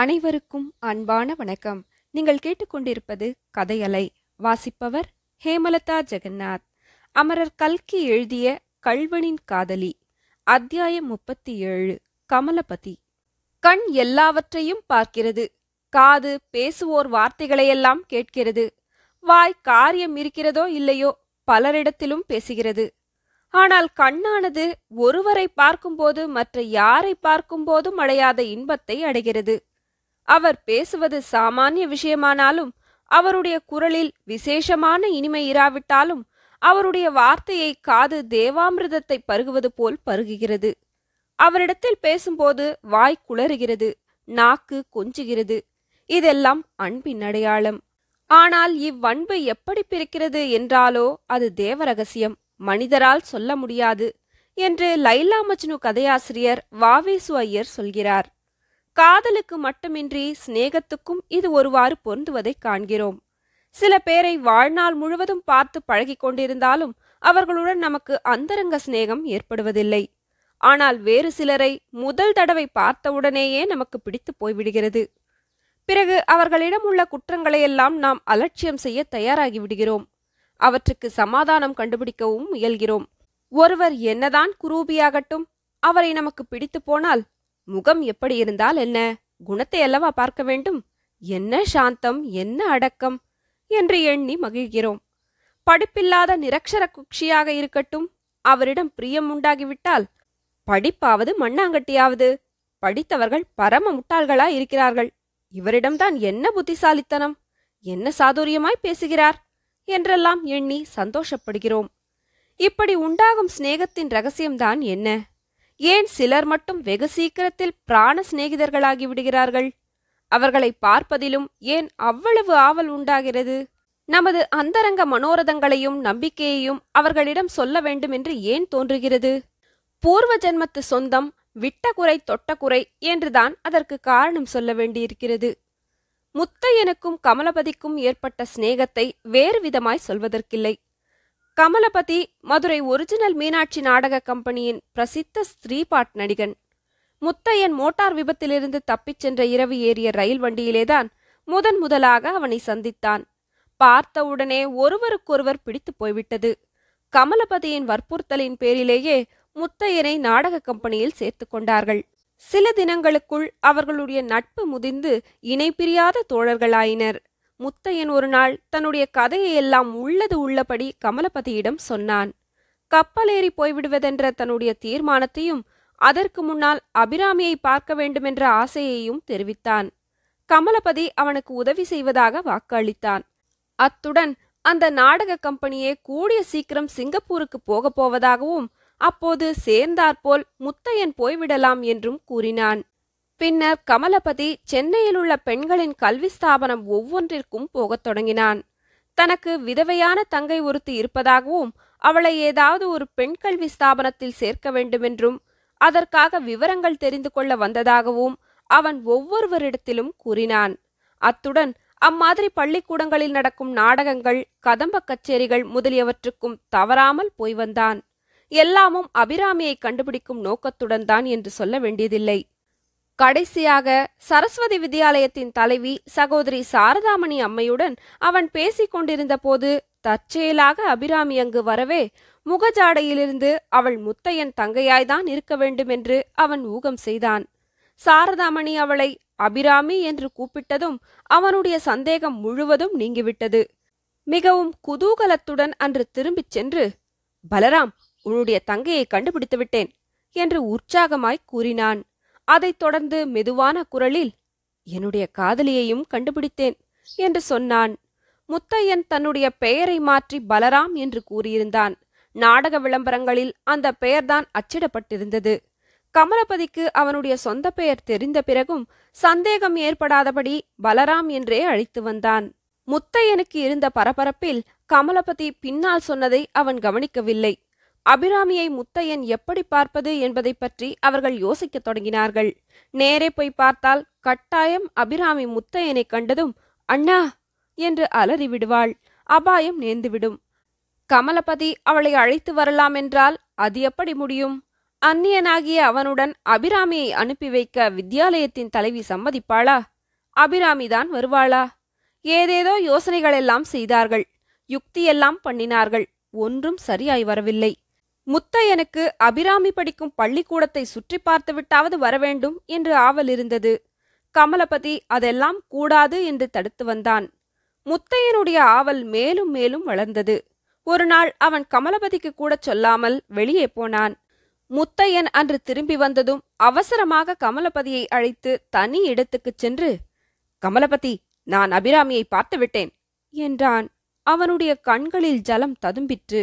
அனைவருக்கும் அன்பான வணக்கம். நீங்கள் கேட்டுக்கொண்டிருப்பது கதையலை வாசிப்பவர் ஹேமலதா ஜெகநாத். அமரர் கல்கி எழுதிய கள்வனின் காதலி அத்தியாயம் முப்பத்தி ஏழு கமலபதி. கண் எல்லாவற்றையும் பார்க்கிறது காது பேசுவோர் வார்த்தைகளையெல்லாம் கேட்கிறது வாய் காரியம் இருக்கிறதோ இல்லையோ பலரிடத்திலும் பேசுகிறது. ஆனால் கண்ணானது ஒருவரை பார்க்கும்போது மற்ற யாரை பார்க்கும்போதும் அடையாத இன்பத்தை அடைகிறது. அவர் பேசுவது சாமானிய விஷயமானாலும் அவருடைய குரலில் விசேஷமான இனிமை இராவிட்டாலும் அவருடைய வார்த்தையை காது தேவாமிர்தத்தை பருகுவது போல் பருகுகிறது. அவரிடத்தில் பேசும்போது வாய் குளறுகிறது நாக்கு கொஞ்சுகிறது. இதெல்லாம் அன்பின் அடையாளம். ஆனால் இவ்வன்பு எப்படி பிறக்கிறது என்றாலோ அது தேவரகசியம். மனிதரால் சொல்ல முடியாது என்று லைலா மஜ்னு கதையாசிரியர் வாவேசு ஐயர் சொல்கிறார். காதலுக்கு மட்டுமின்றி சிநேகத்துக்கும் இது ஒருவாறு பொருந்துவதை காண்கிறோம். சில பேரை வாழ்நாள் முழுவதும் பார்த்து பழகிக் கொண்டிருந்தாலும் அவர்களுடன் நமக்கு அந்தரங்க சிநேகம் ஏற்படுவதில்லை. ஆனால் வேறு சிலரை முதல் தடவை பார்த்தவுடனேயே நமக்கு பிடித்து போய்விடுகிறது. பிறகு அவர்களிடம் உள்ள குற்றங்களையெல்லாம் நாம் அலட்சியம் செய்ய தயாராகி விடுகிறோம். அவற்றுக்கு சமாதானம் கண்டுபிடிக்கவும் முயல்கிறோம். ஒருவர் என்னதான் குரூபியாகட்டும் அவரை நமக்கு பிடித்து போனால் முகம் எப்படி இருந்தால் என்ன? குணத்தை அல்லவா பார்க்க வேண்டும்? என்ன சாந்தம் என்ன அடக்கம் என்று எண்ணி மகிழ்கிறோம். படிப்பில்லாத நிரக்ஷர குக்ஷியாக இருக்கட்டும் அவரிடம் பிரியம் உண்டாகிவிட்டால் படிப்பாவது மண்ணாங்கட்டியாவது. படித்தவர்கள் பரம முட்டாள்களா இருக்கிறார்கள். இவரிடம்தான் என்ன புத்திசாலித்தனம் என்ன சாதுரியமாய் பேசுகிறார் என்றெல்லாம் எண்ணி சந்தோஷப்படுகிறோம். இப்படி உண்டாகும் சிநேகத்தின் ரகசியம்தான் என்ன? ஏன் சிலர் மட்டும் வெகு சீக்கிரத்தில் பிராண சிநேகிதர்களாகி விடுகிறார்கள்? அவர்களை பார்ப்பதிலும் ஏன் அவ்வளவு ஆவல் உண்டாகிறது? நமது அந்தரங்க மனோரதங்களையும் நம்பிக்கையையும் அவர்களிடம் சொல்ல வேண்டும் என்று ஏன் தோன்றுகிறது? பூர்வ ஜென்மத்து சொந்தம் விட்டகுறை தொட்டகுறை என்றுதான் அதற்கு காரணம் சொல்ல வேண்டியிருக்கிறது. முத்தையனுக்கும் கமலபதிக்கும் ஏற்பட்ட சிநேகத்தை வேறு விதமாய் சொல்வதற்கில்லை. கமலபதி மதுரை ஒரிஜினல் மீனாட்சி நாடக கம்பெனியின் பிரசித்த ஸ்ரீபாட் நடிகன். முத்தையன் மோட்டார் விபத்திலிருந்து தப்பிச் சென்ற இரவு ஏறிய ரயில் வண்டியிலேதான் முதன் முதலாக அவனை சந்தித்தான். பார்த்தவுடனே ஒருவருக்கொருவர் பிடித்து போய்விட்டது. கமலபதியின் வற்புறுத்தலின் பேரிலேயே முத்தையனை நாடக கம்பெனியில் சேர்த்து கொண்டார்கள். சில தினங்களுக்குள் அவர்களுடைய நட்பு முதிர்ந்து இணை பிரியாத தோழர்களாயினர். முத்தையன் ஒரு நாள் தன்னுடைய கதையை எல்லாம் உள்ளது உள்ளபடி கமலபதியிடம் சொன்னான். கப்பலேறி போய்விடுவதென்ற தன்னுடைய தீர்மானத்தையும் அதற்கு முன்னால் அபிராமியை பார்க்க வேண்டுமென்ற ஆசையையும் தெரிவித்தான். கமலபதி அவனுக்கு உதவி செய்வதாக வாக்களித்தான். அத்துடன் அந்த நாடக கம்பெனியே கூடிய சீக்கிரம் சிங்கப்பூருக்கு போகப் போவதாகவும் அப்போது சேர்ந்தாற்போல் முத்தையன் போய்விடலாம் என்றும் கூறினான். பின்னர் கமலபதி சென்னையில் உள்ள பெண்களின் கல்வி ஸ்தாபனம் ஒவ்வொன்றிற்கும் போகத் தொடங்கினான். தனக்கு விதவையான தங்கை ஒருத்தி இருப்பதாகவும் அவளை ஏதாவது ஒரு பெண் கல்வி ஸ்தாபனத்தில் சேர்க்க வேண்டுமென்றும் அதற்காக விவரங்கள் தெரிந்து கொள்ள வந்ததாகவும் அவன் ஒவ்வொருவரிடத்திலும் கூறினான். அத்துடன் அம்மாதிரி பள்ளிக்கூடங்களில் நடக்கும் நாடகங்கள் கதம்ப கச்சேரிகள் முதலியவற்றுக்கும் தவறாமல் போய் வந்தான். எல்லாமும் அபிராமியை கண்டுபிடிக்கும் நோக்கத்துடன் தான் என்று சொல்ல வேண்டியதில்லை. கடைசியாக சரஸ்வதி வித்யாலயத்தின் தலைவி சகோதரி சாரதாமணி அம்மையுடன் அவன் பேசிக் கொண்டிருந்த போது தற்செயலாக அபிராமி அங்கு வரவே முகஜாடையிலிருந்து அவள் முத்தையன் தங்கையாய்தான் இருக்க வேண்டுமென்று அவன் ஊகம் செய்தான். சாரதாமணி அவளை அபிராமி என்று கூப்பிட்டதும் அவனுடைய சந்தேகம் முழுவதும் நீங்கிவிட்டது. மிகவும் குதூகலத்துடன் அன்று திரும்பிச் சென்று பலராம் உன்னுடைய தங்கையை கண்டுபிடித்து விட்டேன் என்று உற்சாகமாய் கூறினான். அதைத் தொடர்ந்து மெதுவான குரலில் என்னுடைய காதலியையும் கண்டுபிடித்தேன் என்று சொன்னான். முத்தையன் தன்னுடைய பெயரை மாற்றி பலராம் என்று கூறியிருந்தான். நாடக விளம்பரங்களில் அந்த பெயர்தான் அச்சிடப்பட்டிருந்தது. கமலபதிக்கு அவனுடைய சொந்த பெயர் தெரிந்த பிறகும் சந்தேகம் ஏற்படாதபடி பலராம் என்றே அழைத்து வந்தான். முத்தையனுக்கு இருந்த பரபரப்பில் கமலபதி பின்னால் சொன்னதை அவன் கவனிக்கவில்லை. அபிராமியை முத்தையன் எப்படி பார்ப்பது என்பதை பற்றி அவர்கள் யோசிக்கத் தொடங்கினார்கள். நேரே போய் பார்த்தால் கட்டாயம் அபிராமி முத்தையனை கண்டதும் அண்ணா! என்று அலறி விடுவாள். அபாயம் நேர்ந்துவிடும். கமலபதி அவளை அழைத்து வரலாம் என்றால் அது எப்படி முடியும்? அந்நியனாகிய அவனுடன் அபிராமியை அனுப்பி வைக்க வித்யாலயத்தின் தலைவி சம்மதிப்பாளா? அபிராமிதான் வருவாளா? ஏதேதோ யோசனைகளெல்லாம் செய்தார்கள். யுக்தியெல்லாம் பண்ணினார்கள். ஒன்றும் சரியாய் வரவில்லை. முத்தையனுக்கு அபிராமி படிக்கும் பள்ளிக்கூடத்தை சுற்றி பார்த்துவிட்டாவது வரவேண்டும் என்று ஆவல் இருந்தது. கமலபதி அதெல்லாம் கூடாது என்று தடுத்து வந்தான். முத்தையனுடைய ஆவல் மேலும் மேலும் வளர்ந்தது. ஒரு நாள் அவன் கமலபதிக்கு கூட சொல்லாமல் வெளியே போனான். முத்தையன் அன்று திரும்பி வந்ததும் அவசரமாக கமலபதியை அழைத்து தனி இடத்துக்குச் சென்று கமலபதி நான் அபிராமியை பார்த்து விட்டேன் என்றான். அவனுடைய கண்களில் ஜலம் ததும்பிற்று.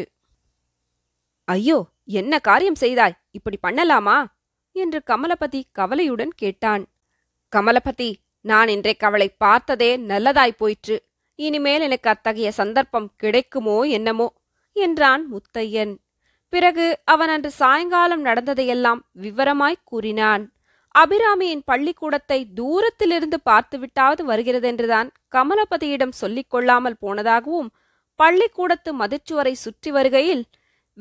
ஐயோ என்ன காரியம் செய்தாய்? இப்படி பண்ணலாமா? என்று கமலபதி கவலையுடன் கேட்டான். கமலபதி நான் இன்றைக்கு அவளை பார்த்ததே நல்லதாய் போயிற்று. இனிமேல் எனக்கு அத்தகைய சந்தர்ப்பம் கிடைக்குமோ என்னமோ? என்றான் முத்தையன். பிறகு அவன் அன்று சாயங்காலம் நடந்ததையெல்லாம் விவரமாய்க் கூறினான். அபிராமியின் பள்ளிக்கூடத்தை தூரத்திலிருந்து பார்த்துவிட்டாவது வருகிறதென்றுதான் கமலபதியிடம் சொல்லிக் கொள்ளாமல் போனதாகவும் பள்ளிக்கூடத்து மதிச்சுவரை சுற்றி வருகையில்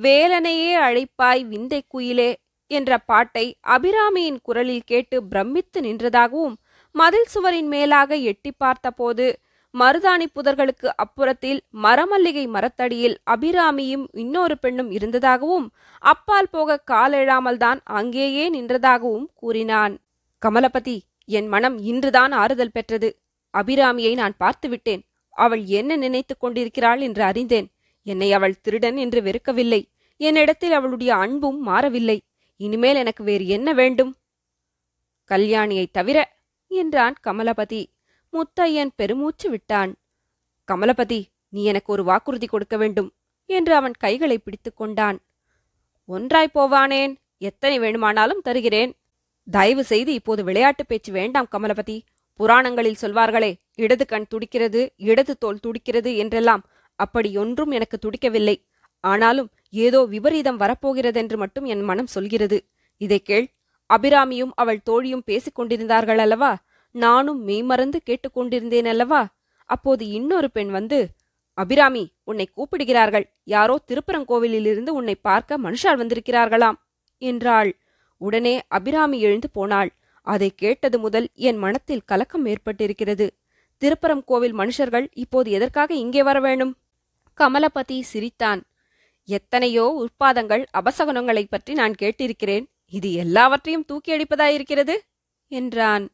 வேலனையே அழைப்பாய் விந்தை குயிலே என்ற பாட்டை அபிராமியின் குரலில் கேட்டு பிரமித்து நின்றதாகவும் மதில் சுவரின் மேலாக எட்டி பார்த்தபோது மருதாணி புதர்களுக்கு அப்புறத்தில் மரமல்லிகை மரத்தடியில் அபிராமியும் இன்னொரு பெண்ணும் இருந்ததாகவும் அப்பால் போக காலெழாமல்தான் அங்கேயே நின்றதாகவும் கூறினான். கமலபதி என் மனம் இன்றுதான் ஆறுதல் பெற்றது. அபிராமியை நான் பார்த்துவிட்டேன். அவள் என்ன நினைத்துக் கொண்டிருக்கிறாள் என்று அறிந்தேன். என்னை அவள் திருடன் என்று வெறுக்கவில்லை. என்னிடத்தில் அவளுடைய அன்பும் மாறவில்லை. இனிமேல் எனக்கு வேறு என்ன வேண்டும்? கல்யாணியைத் தவிர என்றான் கமலபதி. முத்தையன் பெருமூச்சு விட்டான். கமலபதி நீ எனக்கு ஒரு வாக்குறுதி கொடுக்க வேண்டும் என்று அவன் கைகளை பிடித்துக் கொண்டான். ஒன்றாய் போவானேன் எத்தனை வேணுமானாலும் தருகிறேன். தயவு செய்து இப்போது விளையாட்டு பேச்சு வேண்டாம் கமலபதி. புராணங்களில் சொல்வார்களே இடது கண் துடிக்கிறது இடது தோல் துடிக்கிறது என்றெல்லாம் அப்படியொன்றும் எனக்கு துடிக்கவில்லை. ஆனாலும் ஏதோ விபரீதம் வரப்போகிறதென்று மட்டும் என் மனம் சொல்கிறது. இதை கேள் அபிராமியும் அவள் தோழியும் பேசிக் கொண்டிருந்தார்கள் அல்லவா? நானும் மெய்மறந்து கேட்டுக்கொண்டிருந்தேன் அல்லவா? அப்போது இன்னொரு பெண் வந்து அபிராமி உன்னை கூப்பிடுகிறார்கள். யாரோ திருப்பரங்கோவிலிலிருந்து உன்னை பார்க்க மனுஷால் வந்திருக்கிறார்களாம் என்றாள். உடனே அபிராமி எழுந்து போனாள். அதை கேட்டது முதல் என் மனத்தில் கலக்கம் ஏற்பட்டிருக்கிறது. திருப்பரம் கோவில் மனுஷர்கள் இப்போது எதற்காக இங்கே வர வேணும் கமலபதி சிரித்தான். எத்தனையோ உற்பாதங்கள் அபசகுனங்களைப் பற்றி நான் கேட்டிருக்கிறேன். இது எல்லாவற்றையும் தூக்கி அடிப்பதாயிருக்கிறது என்றான்.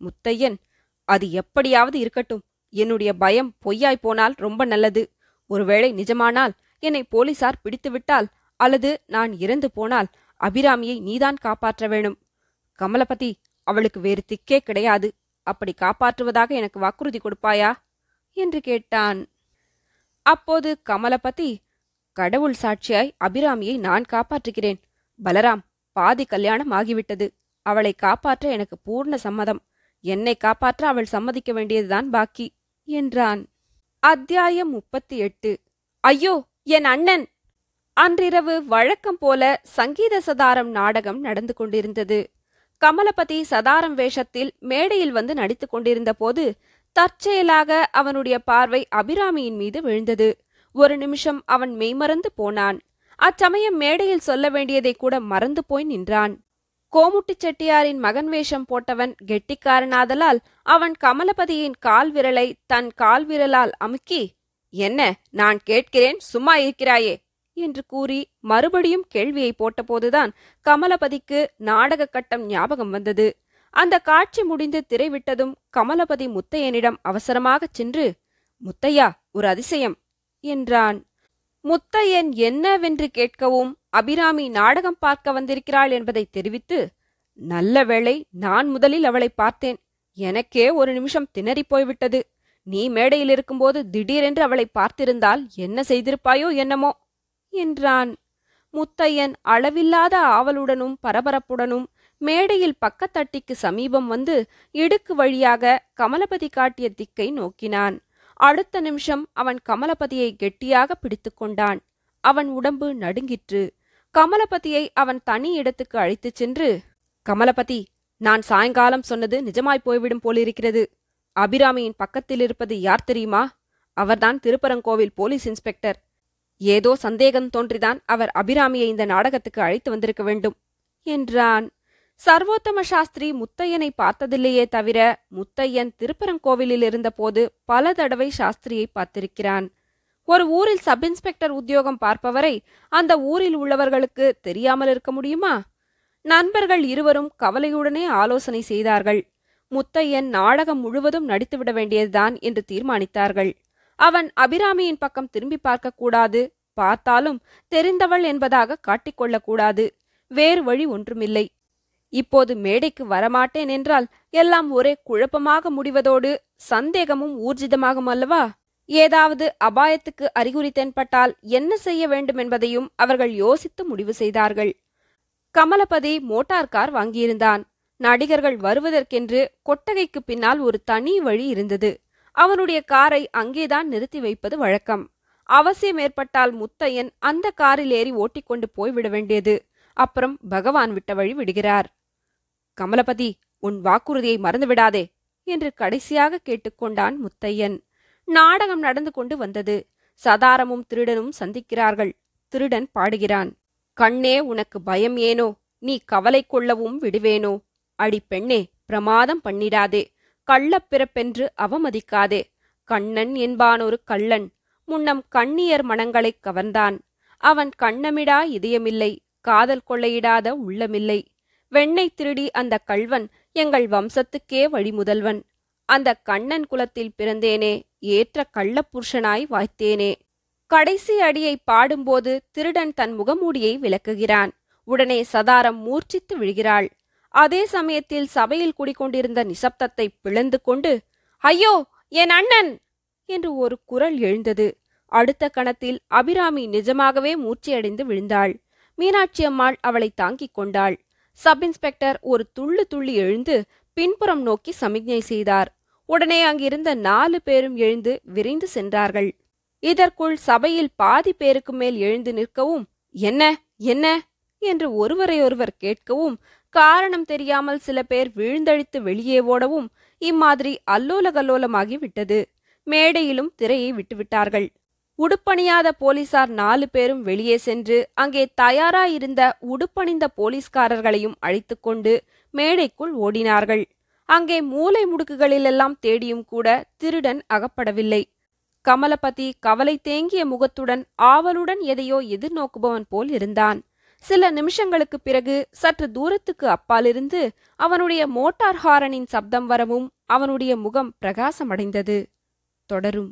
முத்தையன் அது எப்படியாவது இருக்கட்டும். என்னுடைய பயம் பொய்யாய் போனால் ரொம்ப நல்லது. ஒருவேளை நிஜமானால் என்னை போலீசார் பிடித்துவிட்டால் அல்லது நான் இறந்து போனால் அபிராமியை நீதான் காப்பாற்ற வேணும். கமலபதி அவளுக்கு வேறு திக்கே கிடையாது. அப்படி காப்பாற்றுவதாக எனக்கு வாக்குறுதி கொடுப்பாயா? என்று கேட்டான். அப்போது கமலபதி கடவுள் சாட்சியாய் அபிராமியை நான் காப்பாற்றுகிறேன். பலராம் பாதி கல்யாணம் ஆகிவிட்டது. அவளை காப்பாற்ற எனக்கு பூர்ண சம்மதம். என்னை காப்பாற்ற அவள் சம்மதிக்க வேண்டியதுதான் பாக்கி என்றான். அத்தியாயம் முப்பத்தி எட்டு ஐயோ என் அண்ணன்! அன்றிரவு வழக்கம் போல சங்கீத சதாரம் நாடகம் நடந்து கொண்டிருந்தது. கமலபதி சதாரம் வேஷத்தில் மேடையில் வந்து நடித்துக் கொண்டிருந்த போது தற்செயலாக அவனுடைய பார்வை அபிராமியின் மீது விழுந்தது. ஒரு நிமிஷம் அவன் மெய்மறந்து போனான். அச்சமயம் மேடையில் சொல்ல வேண்டியதை கூட மறந்து போய் நின்றான். கோமுட்டி செட்டியாரின் மகன் வேஷம் போட்டவன் கெட்டிக்காரனாதலால் அவன் கமலபதியின் கால் விரலை தன் கால் விரலால் அமுக்கி என்ன நான் கேட்கிறேன் சும்மா இருக்கிறாயே? என்று கூறி மறுபடியும் கேள்வியை போட்டபோதுதான் கமலபதிக்கு நாடக கட்டம் ஞாபகம் வந்தது. அந்த காட்சி முடிந்து திரைவிட்டதும் கமலபதி முத்தையனிடம் அவசரமாகச் சென்று முத்தையா ஒரு அதிசயம் என்றான். முத்தையன் என்னவென்று கேட்கவும் அபிராமி நாடகம் பார்க்க வந்திருக்கிறாள் என்பதை தெரிவித்து நல்ல வேளை நான் முதலில் அவளை பார்த்தேன். எனக்கே ஒரு நிமிஷம் திணறிப்போய்விட்டது நீ மேடையில் இருக்கும்போது திடீரென்று அவளை பார்த்திருந்தால் என்ன செய்திருப்பாயோ என்னமோ என்றான். முத்தையன் அளவில்லாத ஆவலுடனும் பரபரப்புடனும் மேடையில் பக்கத்தட்டிக்கு சமீபம் வந்து இடுக்கு வழியாக கமலபதி காட்டிய திக்கை நோக்கினான். அடுத்த நிமிஷம் அவன் கமலபதியை கெட்டியாக பிடித்து கொண்டான். அவன் உடம்பு நடுங்கிற்று. கமலபதியை அவன் தனி இடத்துக்கு அழைத்துச் சென்று கமலபதி நான் சாயங்காலம் சொன்னது நிஜமாய் போய்விடும் போலிருக்கிறது. அபிராமியின் பக்கத்தில் இருப்பது யார் தெரியுமா? அவர்தான் திருப்பரங்கோவில் போலீஸ் இன்ஸ்பெக்டர். ஏதோ சந்தேகம் தோன்றிதான் அவர் அபிராமியை இந்த நாடகத்துக்கு அழைத்து வந்திருக்க வேண்டும் என்றான். சர்வோத்தம சாஸ்திரி முத்தையனை பார்த்ததில்லையே தவிர முத்தையன் திருப்பரங்கோவிலில் இருந்தபோது பல தடவை சாஸ்திரியை பார்த்திருக்கிறான். ஒரு ஊரில் சப் இன்ஸ்பெக்டர் உத்தியோகம் பார்ப்பவரை அந்த ஊரில் உள்ளவர்களுக்கு தெரியாமல் இருக்க முடியுமா? நண்பர்கள் இருவரும் கவலையுடனே ஆலோசனை செய்தார்கள். முத்தையன் நாடகம் முழுவதும் நடித்துவிட வேண்டியதுதான் என்று தீர்மானித்தார்கள். அவன் அபிராமியின் பக்கம் திரும்பி பார்க்கக்கூடாது பார்த்தாலும் தெரிந்தவள் என்பதாக காட்டிக்கொள்ளக்கூடாது. வேறு வழி ஒன்றுமில்லை. இப்போது மேடைக்கு வரமாட்டேன் என்றால் எல்லாம் ஒரே குழப்பமாக முடிவதோடு சந்தேகமும் ஊர்ஜிதமாகும் அல்லவா? ஏதாவது அபாயத்துக்கு அறிகுறி தென்பட்டால் என்ன செய்ய வேண்டும் என்பதையும் அவர்கள் யோசித்து முடிவு செய்தார்கள். கமலபதி மோட்டார் கார் வாங்கியிருந்தான். நடிகர்கள் வருவதற்கென்று கொட்டகைக்கு பின்னால் ஒரு தனி வழி இருந்தது. அவனுடைய காரை அங்கேதான் நிறுத்தி வைப்பது வழக்கம். அவசியம் ஏற்பட்டால் முத்தையன் அந்த காரில் ஏறி ஓட்டிக்கொண்டு போய்விட வேண்டியது. அப்புறம் பகவான் விட்ட வழி விடுகிறார். கமலபதி உன் வாக்குறுதியை மறந்துவிடாதே என்று கடைசியாக கேட்டுக்கொண்டான் முத்தையன். நாடகம் நடந்து கொண்டு வந்தது. சதாரமும் திருடனும் சந்திக்கிறார்கள். திருடன் பாடுகிறான். கண்ணே உனக்கு பயம் ஏனோ? நீ கவலை கொள்ளவும் விடுவேனோ? அடி பெண்ணே பிரமாதம் பண்ணிடாதே. கள்ளப் பிறப்பென்று அவமதிக்காதே. கண்ணன் என்பானொரு கள்ளன். முன்னம் கண்ணியர் மனங்களைக் கவர்ந்தான். அவன் கண்ணமிடா இதயமில்லை. காதல் கொள்ளையிடாத உள்ளமில்லை. வெண்ணை திருடி அந்த கள்வன் எங்கள் வம்சத்துக்கே வழிமுதல்வன். அந்த கண்ணன் குலத்தில் பிறந்தேனே ஏற்ற கள்ளப்புருஷனாய் வாய்த்தேனே. கடைசி அடியை பாடும்போது திருடன் தன் முகமூடியை விளக்குகிறான். உடனே சதாரம் மூர்ச்சித்து விழுகிறாள். அதே சமயத்தில் சபையில் குடிக்கொண்டிருந்த நிசப்தத்தை பிளந்து கொண்டு ஐயோ என் அண்ணன்! என்று ஒரு குரல் எழுந்தது. அடுத்த கணத்தில் அபிராமி நிஜமாகவே மூர்ச்சியடைந்து விழுந்தாள். மீனாட்சி அம்மாள் அவளை தாங்கிக் கொண்டாள். சப் இன்ஸ்பெக்டர் ஒரு துள்ளு துள்ளி எழுந்து பின்புறம் நோக்கி சமிக்ஞை செய்தார். உடனே அங்கிருந்த நாலு பேரும் எழுந்து விரைந்து சென்றார்கள். இதற்குள் சபையில் பாதி பேருக்கு மேல் எழுந்து நிற்கவும் என்ன என்ன? என்று ஒருவரையொருவர் கேட்கவும் காரணம் தெரியாமல் சில பேர் விழுந்தழித்து வெளியே ஓடவும் இம்மாதிரி அல்லோல கல்லோலமாகி விட்டது. மேடையிலும் திரையை விட்டுவிட்டார்கள். உடுப்பணியாத போலீசார் நாலு பேரும் வெளியே சென்று அங்கே தயாராயிருந்த உடுப்பணிந்த போலீஸ்காரர்களையும் அழைத்துக்கொண்டு மேடைக்குள் ஓடினார்கள். அங்கே மூலை முடுக்குகளிலெல்லாம் தேடியும் கூட திருடன் அகப்படவில்லை. கமலபதி கவலை தேங்கிய முகத்துடன் ஆவலுடன் எதையோ எதிர்நோக்குபவன் போல் இருந்தான். சில நிமிஷங்களுக்கு பிறகு சற்று தூரத்துக்கு அப்பாலிருந்து அவனுடைய மோட்டார் ஹாரனின் சப்தம் வரவும் அவனுடைய முகம் பிரகாசமடைந்தது. தொடரும்.